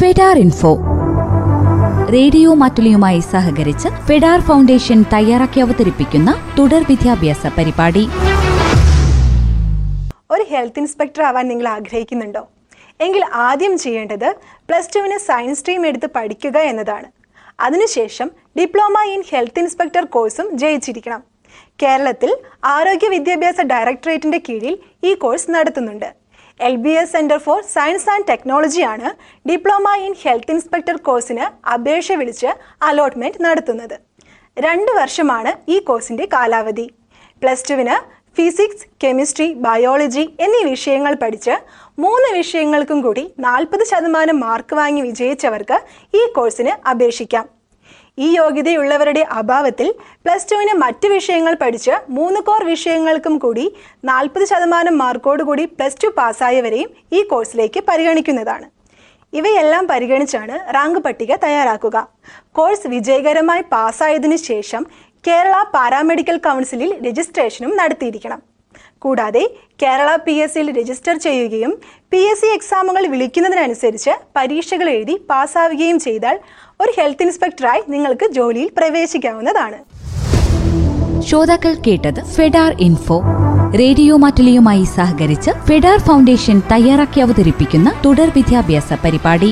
ഫെഡാർ info. Radio മാറ്റുലിയുമായി സഹകരിച്ച് ഫെഡാർ foundation തയ്യാറാക്കി അവതരിപ്പിക്കുന്ന തുടർ വിദ്യാഭ്യാസ പരിപാടി. ഒരു ഹെൽത്ത് ഇൻസ്പെക്ടർ ആവാൻ നിങ്ങൾ ആഗ്രഹിക്കുന്നുണ്ടോ? എങ്കിൽ ആദ്യം ചെയ്യേണ്ടത് പ്ലസ് ടുവിന് സയൻസ് സ്ട്രീം എടുത്ത് പഠിക്കുക എന്നതാണ്. അതിനുശേഷം ഡിപ്ലോമ ഇൻ ഹെൽത്ത് ഇൻസ്പെക്ടർ കോഴ്സും ജയിച്ചിരിക്കണം. കേരളത്തിൽ ആരോഗ്യ വിദ്യാഭ്യാസ ഡയറക്ടറേറ്റിന്റെ കീഴിൽ ഈ കോഴ്സ് നടത്തുന്നുണ്ട്. L B S centre for science and ടെക്നോളജിയാണ് diploma in health inspector കോഴ്സിന് അപേക്ഷ വിളിച്ച് അലോട്ട്മെന്റ് നടത്തുന്നത്. രണ്ട് വർഷമാണ് ഈ കോഴ്സിന്റെ കാലാവധി. പ്ലസ് ടുവിന് ഫിസിക്സ് കെമിസ്ട്രി ബയോളജി എന്നീ വിഷയങ്ങൾ പഠിച്ച് മൂന്ന് വിഷയങ്ങൾക്കും കൂടി നാൽപ്പത് ശതമാനം മാർക്ക് വാങ്ങി വിജയിച്ചവർക്ക് ഈ കോഴ്സിന് അപേക്ഷിക്കാം. ഈ യോഗ്യതയുള്ളവരുടെ അഭാവത്തിൽ പ്ലസ് ടുവിന് മറ്റ് വിഷയങ്ങൾ പഠിച്ച് മൂന്ന് കോർ വിഷയങ്ങൾക്കും കൂടി നാൽപ്പത് ശതമാനം മാർക്കോടുകൂടി പ്ലസ് ടു പാസ്സായവരെയും ഈ കോഴ്സിലേക്ക് പരിഗണിക്കുന്നതാണ്. ഇവയെല്ലാം പരിഗണിച്ചാണ് റാങ്ക് പട്ടിക തയ്യാറാക്കുക. കോഴ്സ് വിജയകരമായി പാസ്സായതിനു ശേഷം കേരള പാരാമെഡിക്കൽ കൗൺസിലിൽ രജിസ്ട്രേഷനും നടത്തിയിരിക്കണം. കൂടാതെ കേരള പി എസ് സിയിൽ രജിസ്റ്റർ ചെയ്യുകയും പി എസ് സി എക്സാമുകൾ വിളിക്കുന്നതിനനുസരിച്ച് പരീക്ഷകൾ എഴുതി പാസ്സാവുകയും ചെയ്താൽ ഒരു ഹെൽത്ത് ഇൻസ്പെക്ടറായി നിങ്ങൾക്ക് ജോലിയിൽ പ്രവേശിക്കാവുന്നതാണ്. ശ്രോതാക്കൾ കേട്ടത് ഫെഡാർ ഇൻഫോ റേഡിയോ മാറ്റുലിയുമായി സഹകരിച്ച് ഫെഡാർ ഫൗണ്ടേഷൻ തയ്യാറാക്കി അവതരിപ്പിക്കുന്ന തുടർ വിദ്യാഭ്യാസ പരിപാടി.